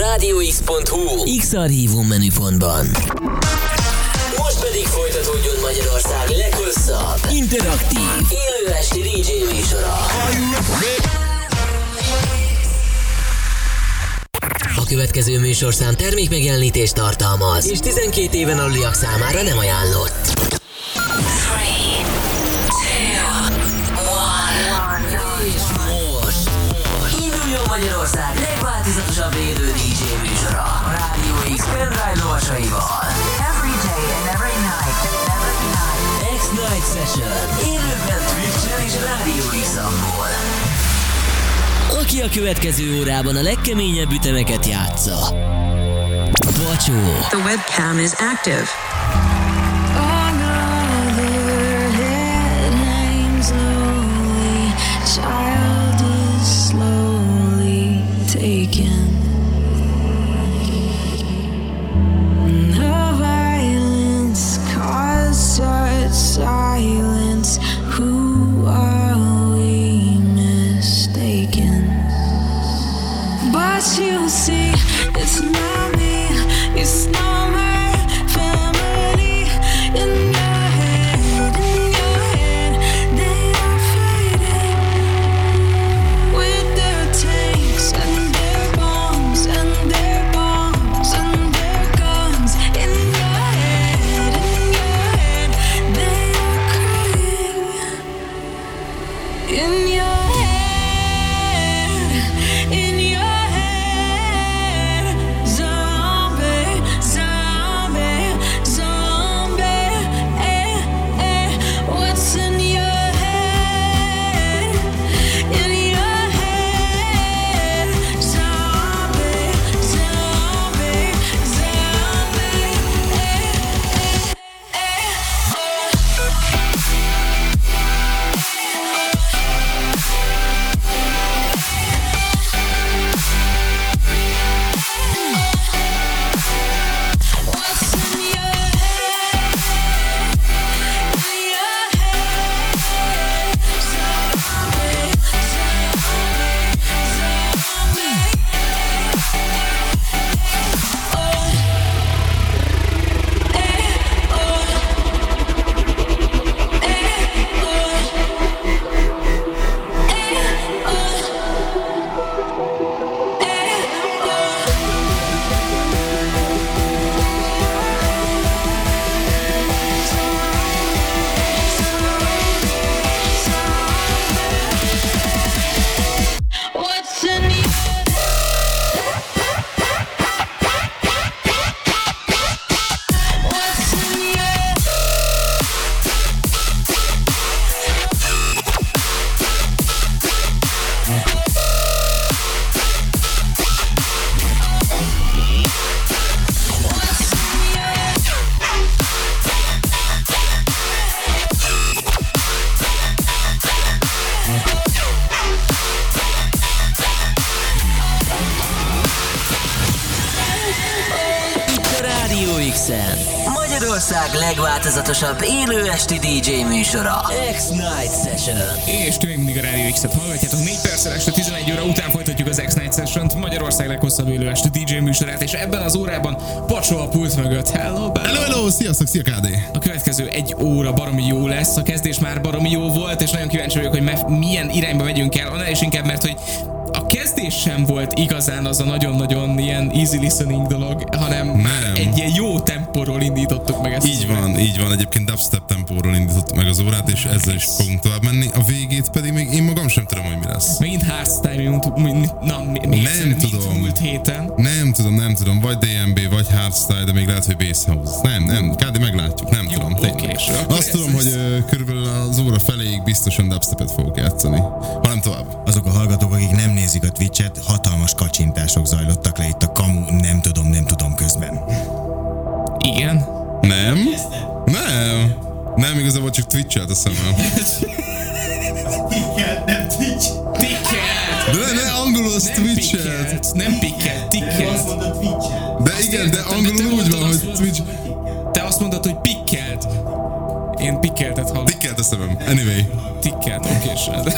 www.radiox.hu X-Archívum menüpontban. Most pedig folytatódjon Magyarország leghosszabb, Interaktív, élő esti DJ műsora. A következő műsorszám termékmegjelenítést tartalmaz, és 12 éven aluliak számára nem ajánlott. És most induljon Magyarország legváltozatosabb élő pendrive lovasaival. Every day and every night. Every night. X-Night Session élőben Twitch-en és Rádió x Aki a következő órában a legkeményebb ütemeket játsza. Bacsó, The webcam is active. Mistaken, but you see, it's not legváltozatosabb élő esti DJ műsora. X-Night Session. És ti még mindig a Radio X-et hallgatjátok. 4 perccel este 11 óra után folytatjuk az X-Night Session-t, Magyarország leghosszabb élő este DJ műsorát, és ebben az órában Pacsó a pult mögött. Hello. Hello, hello, sziasztok, szia KD! A következő egy óra baromi jó lesz, a kezdés már baromi jó volt, és nagyon kíváncsi vagyok, hogy milyen irányba megyünk el, annál is inkább, mert hogy kezdés sem volt igazán az a nagyon-nagyon ilyen easy listening dolog, hanem Nem. egy ilyen jó tempóról indítottuk meg ezt. Így van, így van. Egyébként dubstep tempóról indított meg az órát, és ezzel is fogunk tovább menni. A végét pedig még én magam sem tudom, hogy mi lesz. Megint hardstyle, mint, na, mi- még Nem mint tudom. múlt héten. Nem tudom, nem tudom, vagy DMB, vagy hardstyle, de még lehet, hogy bass house. Nem, nem, KD meglátjuk, nem Jó, tudom. akkor Azt tudom, hogy körülbelül óra feléig biztosan dubstepet fogok játszani. Ha nem tovább. azok a hallgatók, akik nem nézik a Twitch-et, hatalmas kacsintások zajlottak le itt a kamu, nem tudom, nem tudom közben. Igen. Nem? Nem. Nem, igazából csak Twitch-et a szemem. Ticket! De ne, ne angolul az Nem Twitch-et. nem pikkelt, ticket. De Azt igen, de angolul te úgy van, azt, hogy Twitch... Te azt mondod, hogy pikkelt. Én pikkeltet hallom. A szemem. Anyway. Tikkelt, okésen.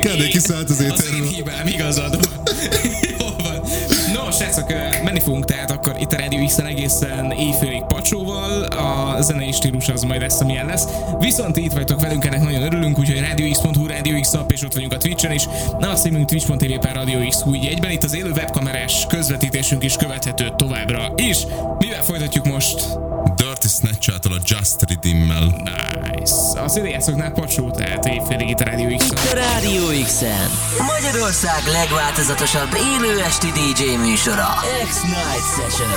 Kedvé kiszállt az Az én hibám, igazad van. fogunk, tehát akkor itt a Radio X-en egészen éjfélig pacsóval, a zenei stílus az majd lesz, amilyen lesz. Viszont itt vagytok velünk, ennek nagyon örülünk, úgyhogy radiox.hu, Radio X app, és ott vagyunk a Twitch-en is. Na, a címünk twitch.tv per Radio X úgy egyben itt az élő webkamerás közvetítésünk is követhető továbbra is. Mivel folytatjuk most? Just Redeem-mel. Nice. A CD-játszoknál pacsó, tehát éjfélig itt a Radio X-en. Itt a Rádió X-en. Magyarország legváltozatosabb élő esti DJ műsora. X-Night Session.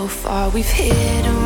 So far. We've hit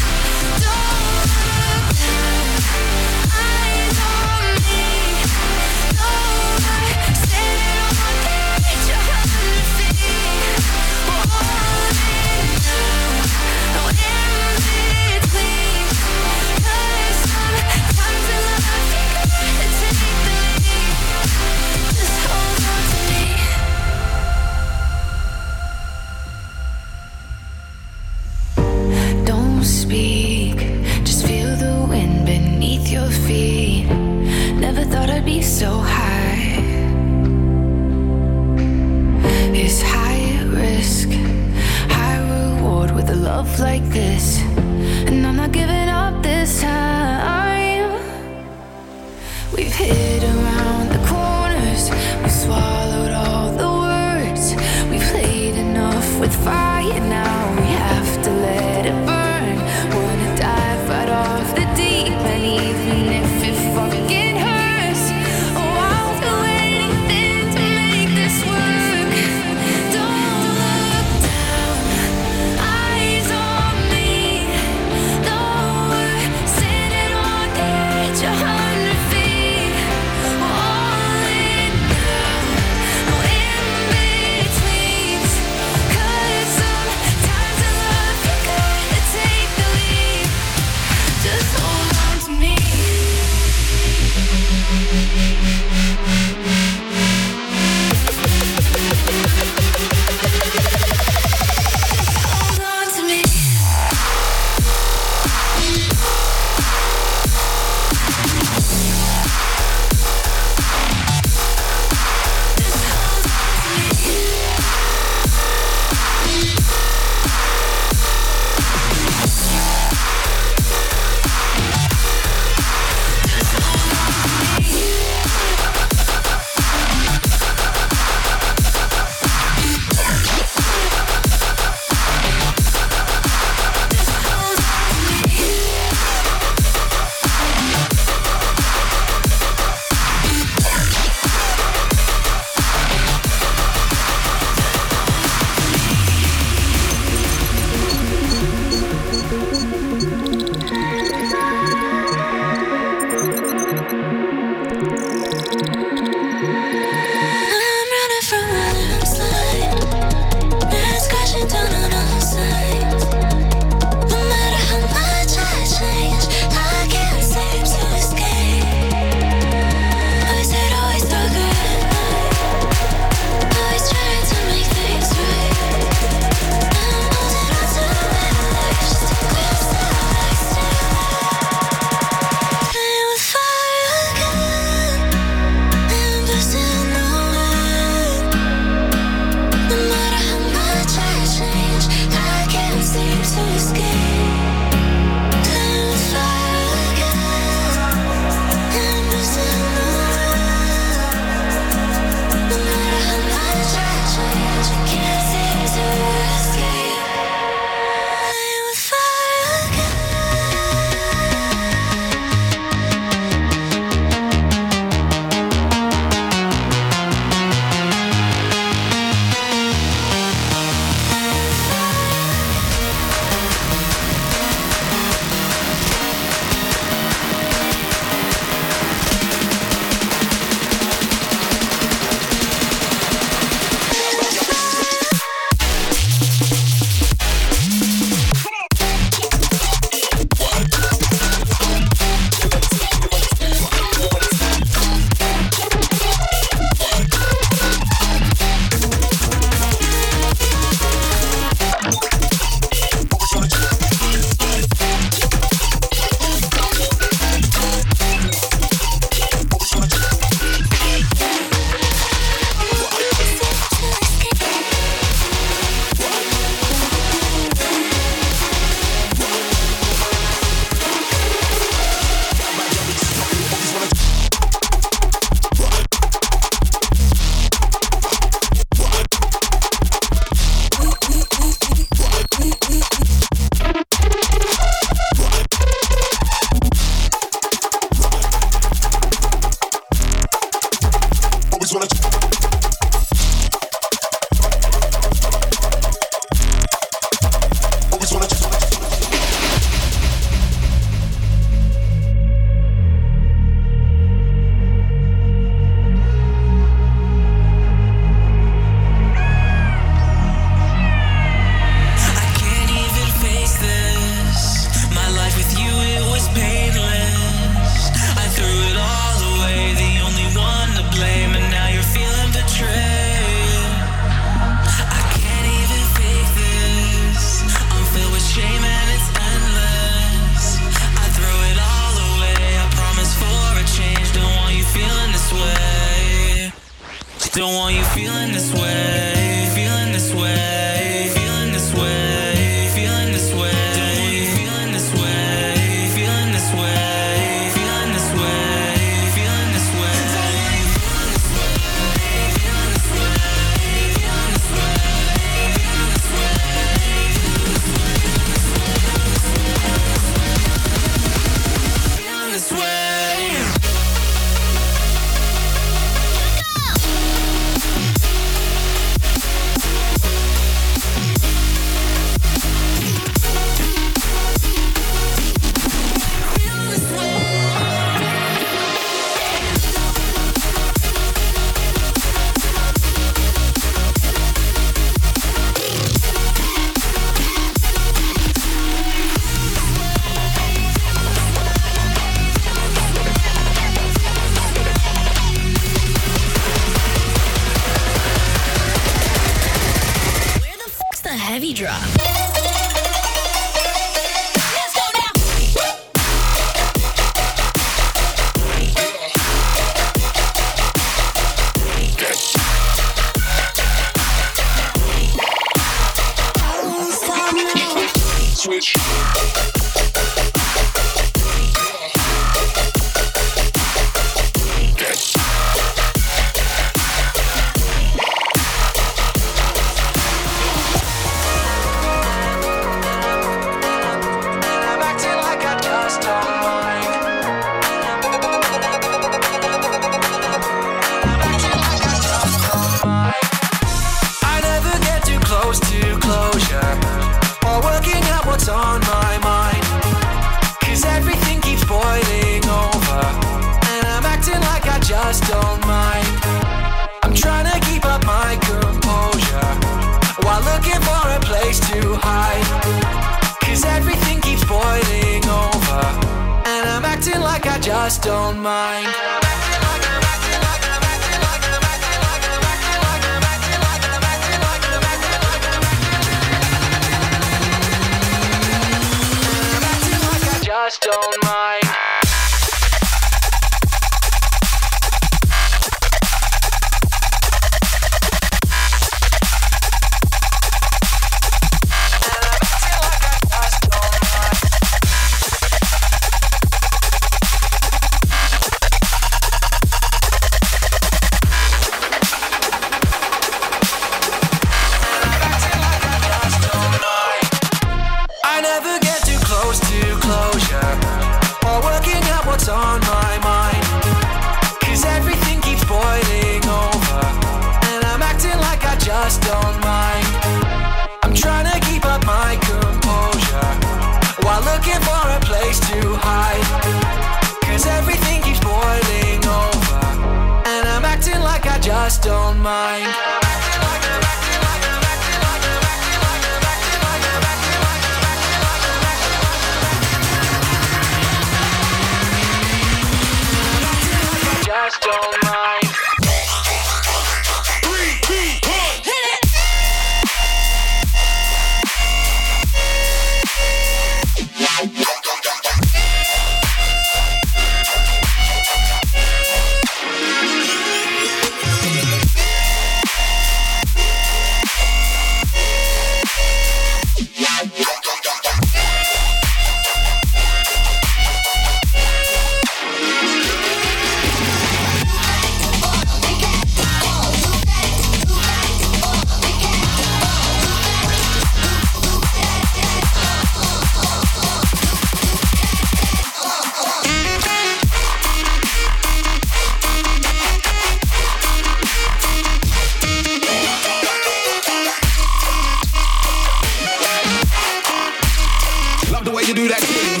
you do that thing.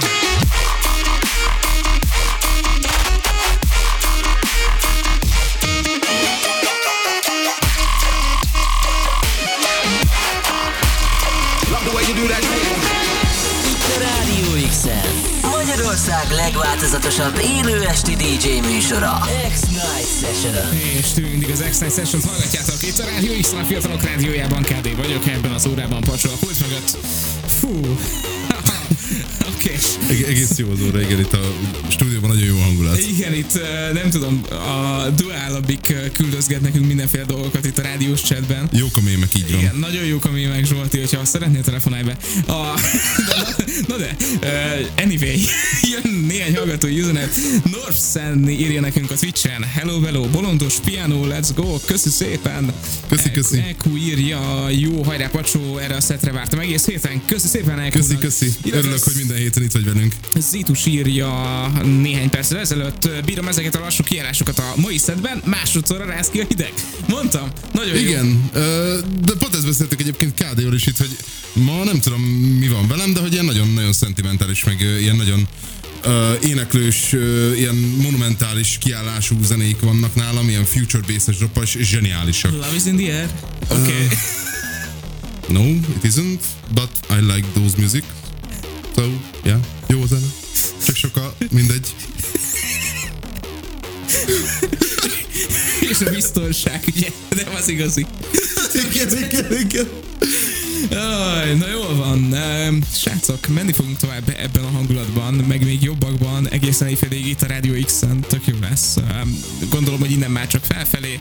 Magyarország legváltozatosabb élő esti DJ műsora. X-Night Session. És tűnünk az X-Night Session-t hallgatjátok itt a Rádió X-Night Fiatalok Rádiójában. KD vagyok, ebben az órában pacsol a pult mögött. Fú, Oké. Eg- egész jó az óra, igen, itt a stúdióban nagyon jó hangulat. Igen, itt nem tudom, a Duálabik küldözget nekünk mindenféle dolgokat itt a rádiós chatben. Jók a mémek, így van. Igen, nagyon jók a mémek, Zsolti, hogyha szeretnél telefonálj be. A, na de, uh, anyway, jön néhány hallgatói üzenet. Norfsen írja nekünk a Twitchen. Hello, hello, bolondos piano, let's go, köszi szépen. Köszi, köszi. Eku írja, jó, hajrá, pacsó, erre a szetre vártam egész héten. Köszi szépen, Eku. Köszi, köszi. Örülök, hogy minden héten itt vagy velünk. Zitus írja néhány perccel ezelőtt, bírom ezeket a lassú kijárásokat a mai szedben, másodszorra rász ki a hideg. Mondtam, nagyon jó. Igen, ö, de pont ezt beszéltük egyébként KD-ról is itt, hogy ma nem tudom mi van velem, de hogy ilyen nagyon-nagyon szentimentális, meg ilyen nagyon ö, éneklős, ö, ilyen monumentális kiállású zenék vannak nálam, ilyen future bass-es droppal, és zseniálisak. Love is in the air. Okay. No, it isn't, but I like those music. So, yeah, jó zene. Csak sokkal, mindegy. És a biztonság, ugye? Nem az igazi. igen, igen, igen. Aj, na jól van. Srácok, menni fogunk tovább ebben a hangulatban, meg még jobbakban, egészen éjfélig itt a Radio X-en, tök jó lesz. Gondolom, hogy innen már csak felfelé.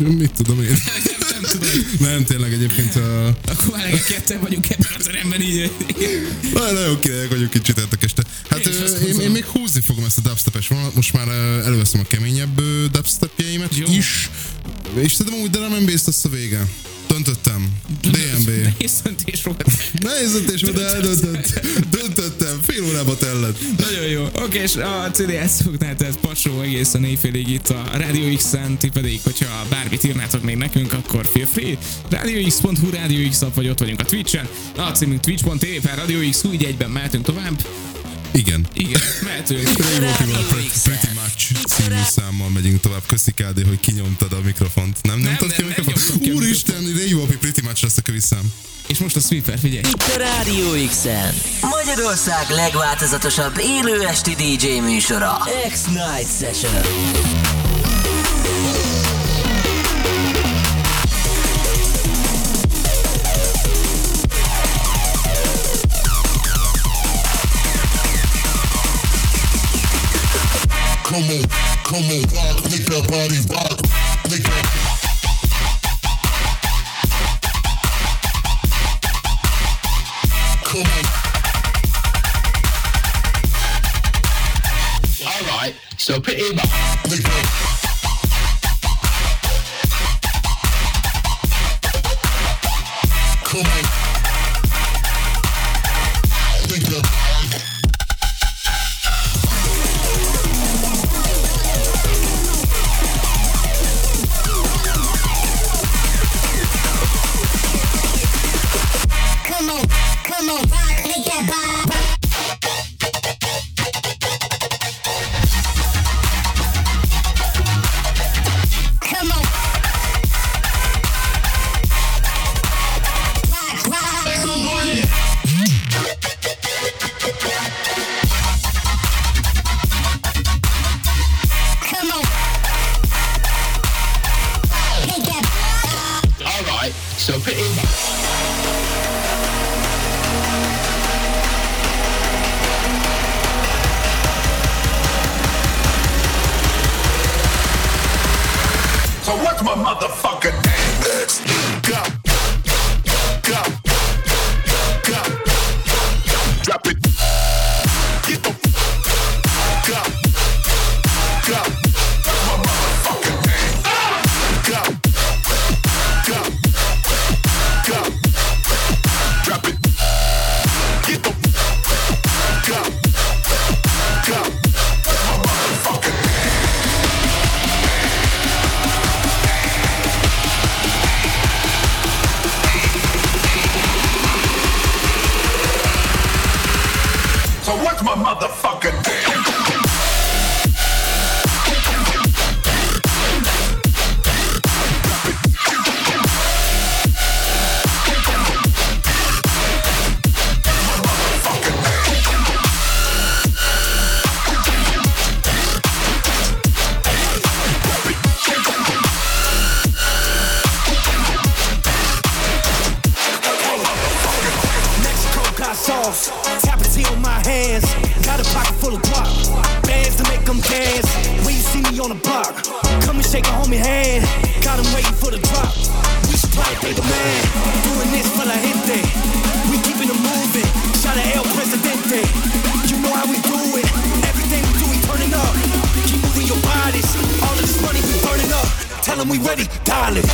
Mit tudom én? nem, nem tudom. Nem, tényleg egyébként a... Akkor már legalább ketten vagyunk ebben a teremben, így. Nagyon, nagyon királyak vagyunk itt csütörtök este. Hát Én azt én, én, gondolom. még húzni fogom ezt a dubstepes vonalat, most már előveszem a keményebb dubstepjeimet is. És szerintem úgy and bass lesz a vége. Döntöttem. DMB. Nehéz döntés volt. Nehéz döntés, volt, de eldöntött. Döntöttem. Fél órába tellett. Nagyon jó. Oké, és a CDS fognál, tehát Pacsó egészen éjfélig itt a Radio X-en, ti pedig, hogyha bármit írnátok még nekünk, akkor feel free. RadioX.hu, Radio X app, vagy ott vagyunk a Twitch-en. A címünk twitch.tv Radio X, úgy egyben mehetünk tovább. Igen. Igen, mehetünk. Rayvopival a Pretty, Much című számmal megyünk tovább. Köszi KD, hogy kinyomtad a mikrofont. Nem, nem nyomtad nem, ki a nem mikrofont? Úristen, Rayvopi Pretty Much lesz a köviszám. És most a sweeper, figyelj. Itt a Rádió X-en. Magyarország legváltozatosabb élő esti DJ műsora. X-Night Session. Come on, come on, rock, make that body rock, make that. Come on. All right, so put it on the block. Come and shake a homie hand. Got him waiting for the drop. We supply paper man. Doing this for la gente. We keeping it moving. Shout out El Presidente. You know how we do it. Everything we do, we turning up. Keep moving your bodies. All of this money we burning up. Tell 'em we ready, darling.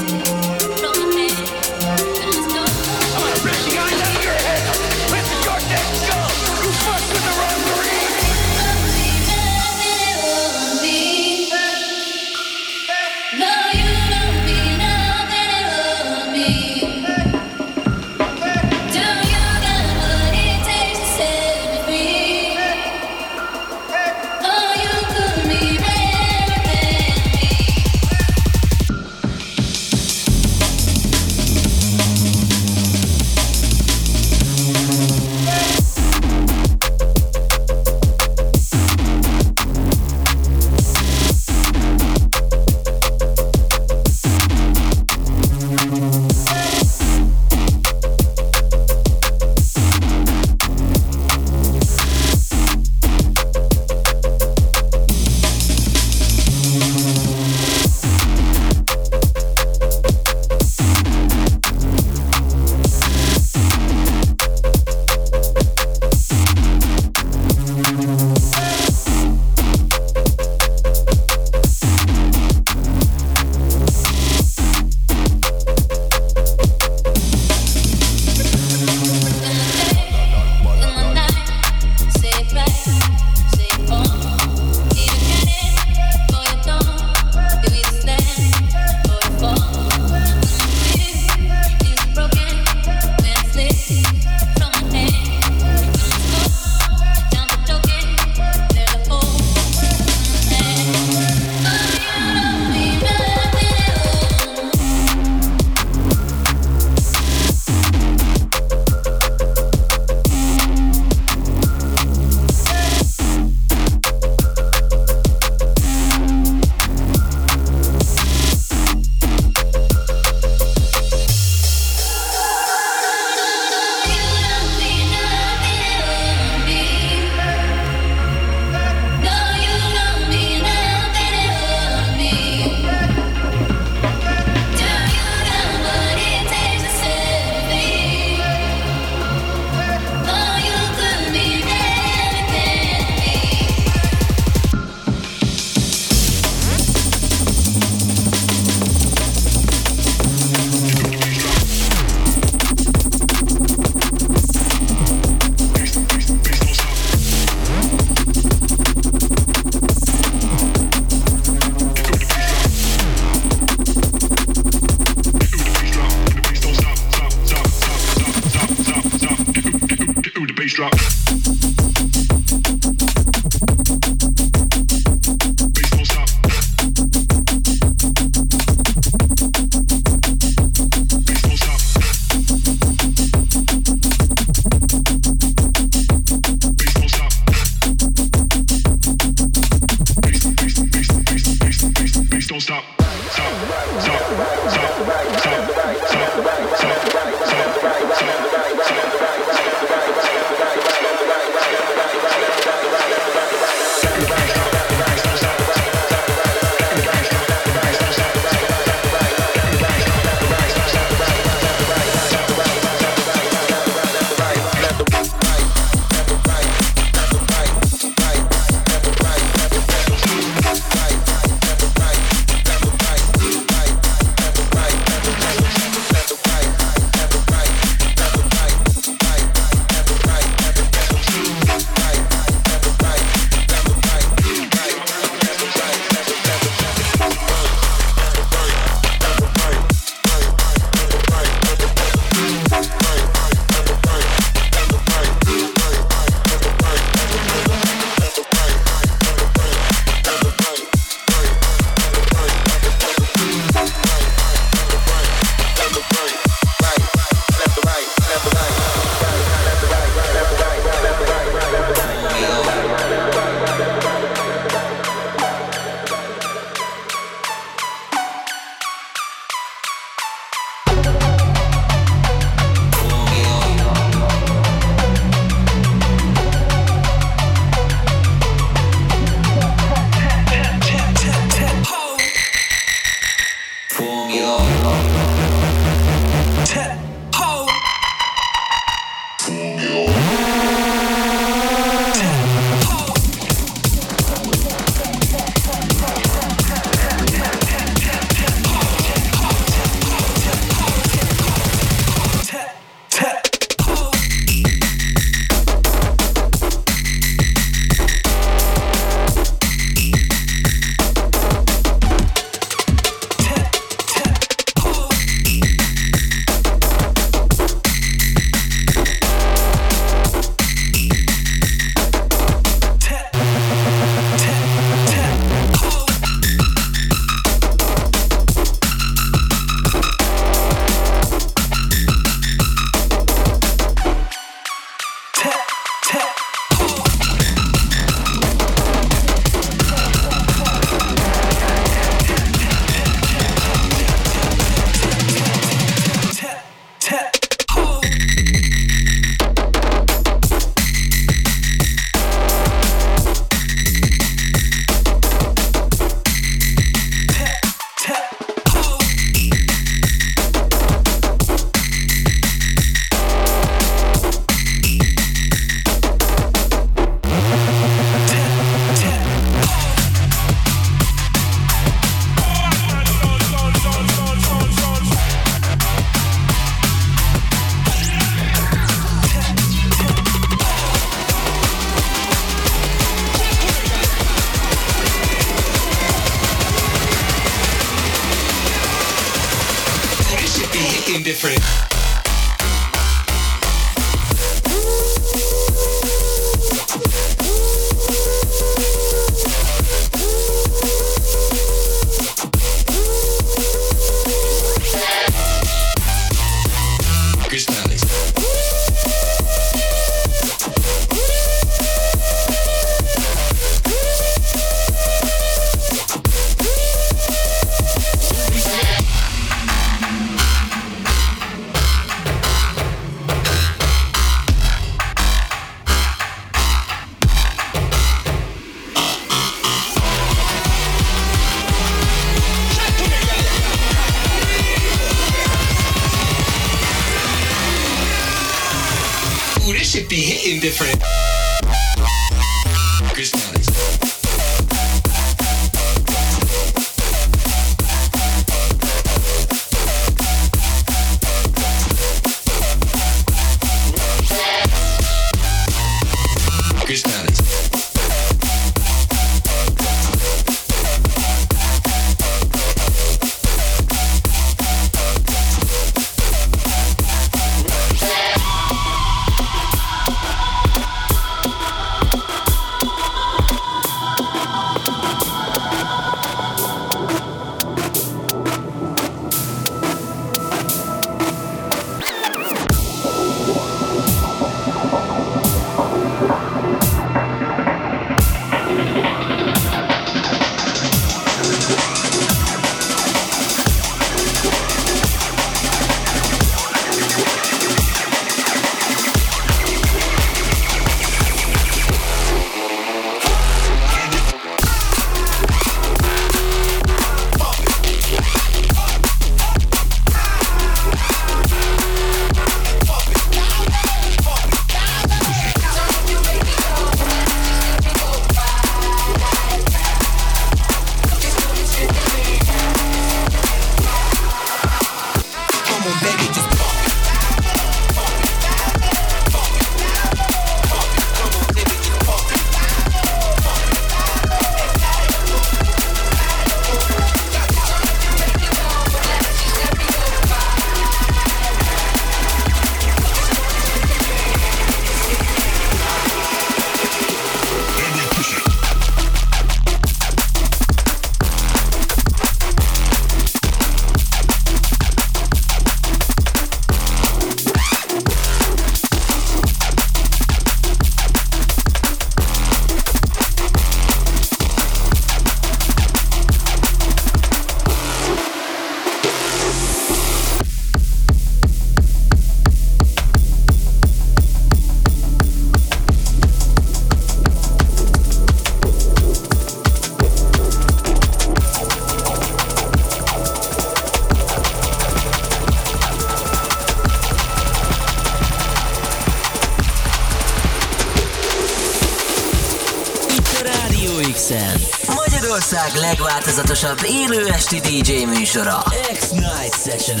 Legváltozatosabb élő esti DJ műsora X-Night Session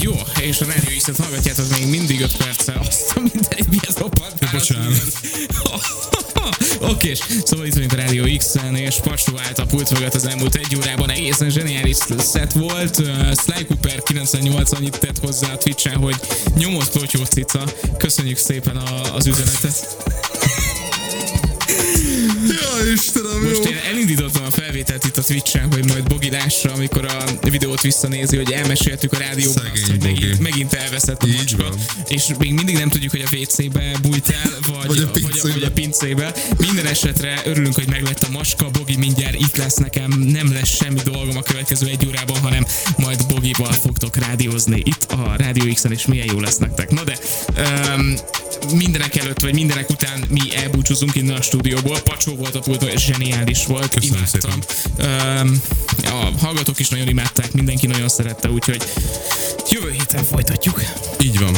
Jó, és a Radio X-et hallgatjátok még mindig 5 perccel. Azt a mindenit, mi ez roppant. Bocsánat. Oké, szóval itt vagyunk a Radio X-en, és Pacsó állt a pult mögött az elmúlt egy órában. Egészen zseniális set volt. Uh, Sly Cooper 98 annyit tett hozzá a Twitch-en, hogy nyomott klotyó cica. Köszönjük szépen a, az üzenetet. Ja, Istenem, Most jó. én a felvételt itt a Twitch-en, hogy majd Bogi lássa, amikor a videót visszanézi, hogy elmeséltük a rádióban azt, hogy Bogi. megint, megint elveszett a macska, van. és még mindig nem tudjuk, hogy a WC-be bújt el, vagy, Vagy a vagy, a, pincébe. vagy a pincébe. Minden esetre örülünk, hogy meglett a maska, Bogi mindjárt itt lesz nekem, nem lesz semmi dolgom a következő egy órában, hanem majd Bogival fogtok rádiózni itt a Rádió X-en, és milyen jó lesz nektek. Na de, um, mindenek előtt, vagy mindenek után mi elbúcsúzunk innen a stúdióból. Pacsó volt a pulton, és zseniális volt. Köszönöm Imádtam. Um, a hallgatók is nagyon imádták, mindenki nagyon szerette, úgyhogy jövő héten folytatjuk. Így van.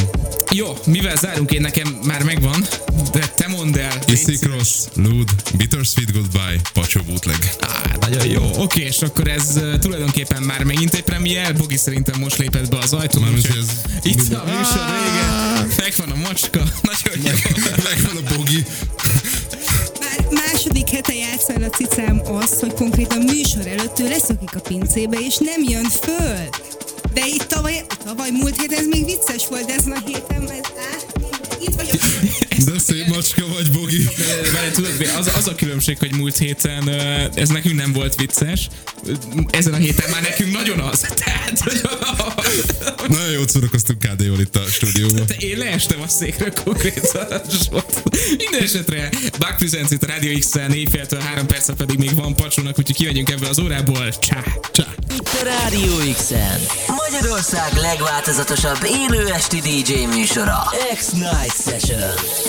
Jó, mivel zárunk, én nekem már megvan, de te mondd el. Iszi Cross, Lude, Bittersweet Goodbye, Pacsó bootleg. Á, nagyon jó. Oké, és akkor ez uh, tulajdonképpen már megint egy premier. Bogi szerintem most lépett be az ajtón. Már úgyhogy ez- Itt a műsor vége. Megvan a macska. Nagyon jó. Megvan a Bogi. Már második hete játszol a cicám az, hogy konkrétan műsor előtt ő leszokik a pincébe, és nem jön föl. De itt tavaly, tavaly múlt héten ez még vicces volt, de ezen a héten ez itt vagyok. De szép macska vagy, Bogi. Várj, tudod, az, az a különbség, hogy múlt héten ez nekünk nem volt vicces, ezen a héten már nekünk nagyon az. Tehát, hogy Nagyon jót szórakoztunk KD jól itt a stúdióban. te én leestem a székről konkrétan. Minden esetre Bug Presents itt a Radio X-en, éjféltől három percet pedig még van pacsónak, úgyhogy kimegyünk ebből az órából. Csá! Csá! Itt a Rádió X-en Magyarország legváltozatosabb élő esti DJ műsora X-Night Session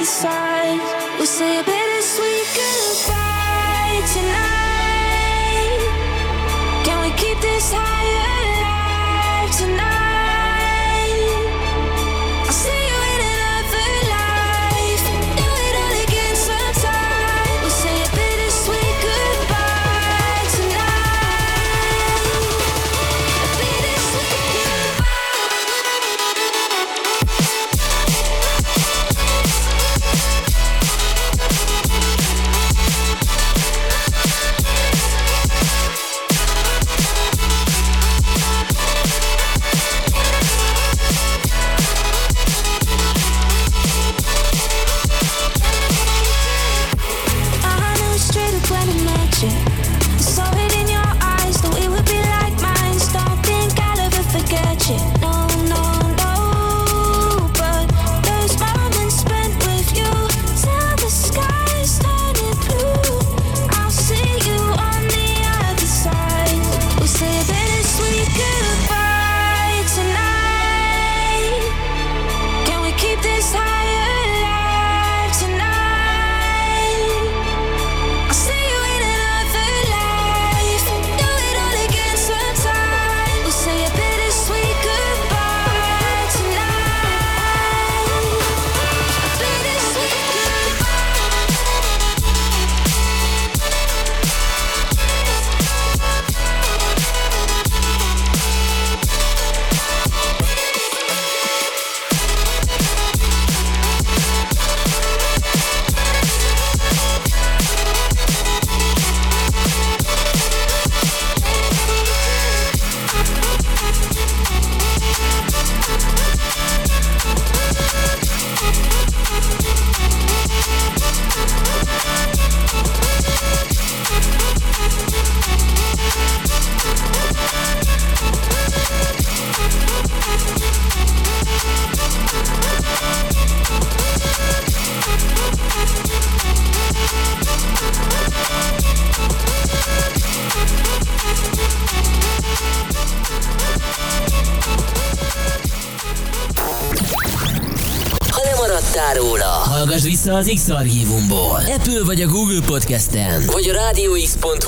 We'll say a bittersweet goodbye tonight. Can we keep this high alive tonight? Vissza az X-Archívumból. Apple vagy a Google Podcast-en, vagy a rádióx.hu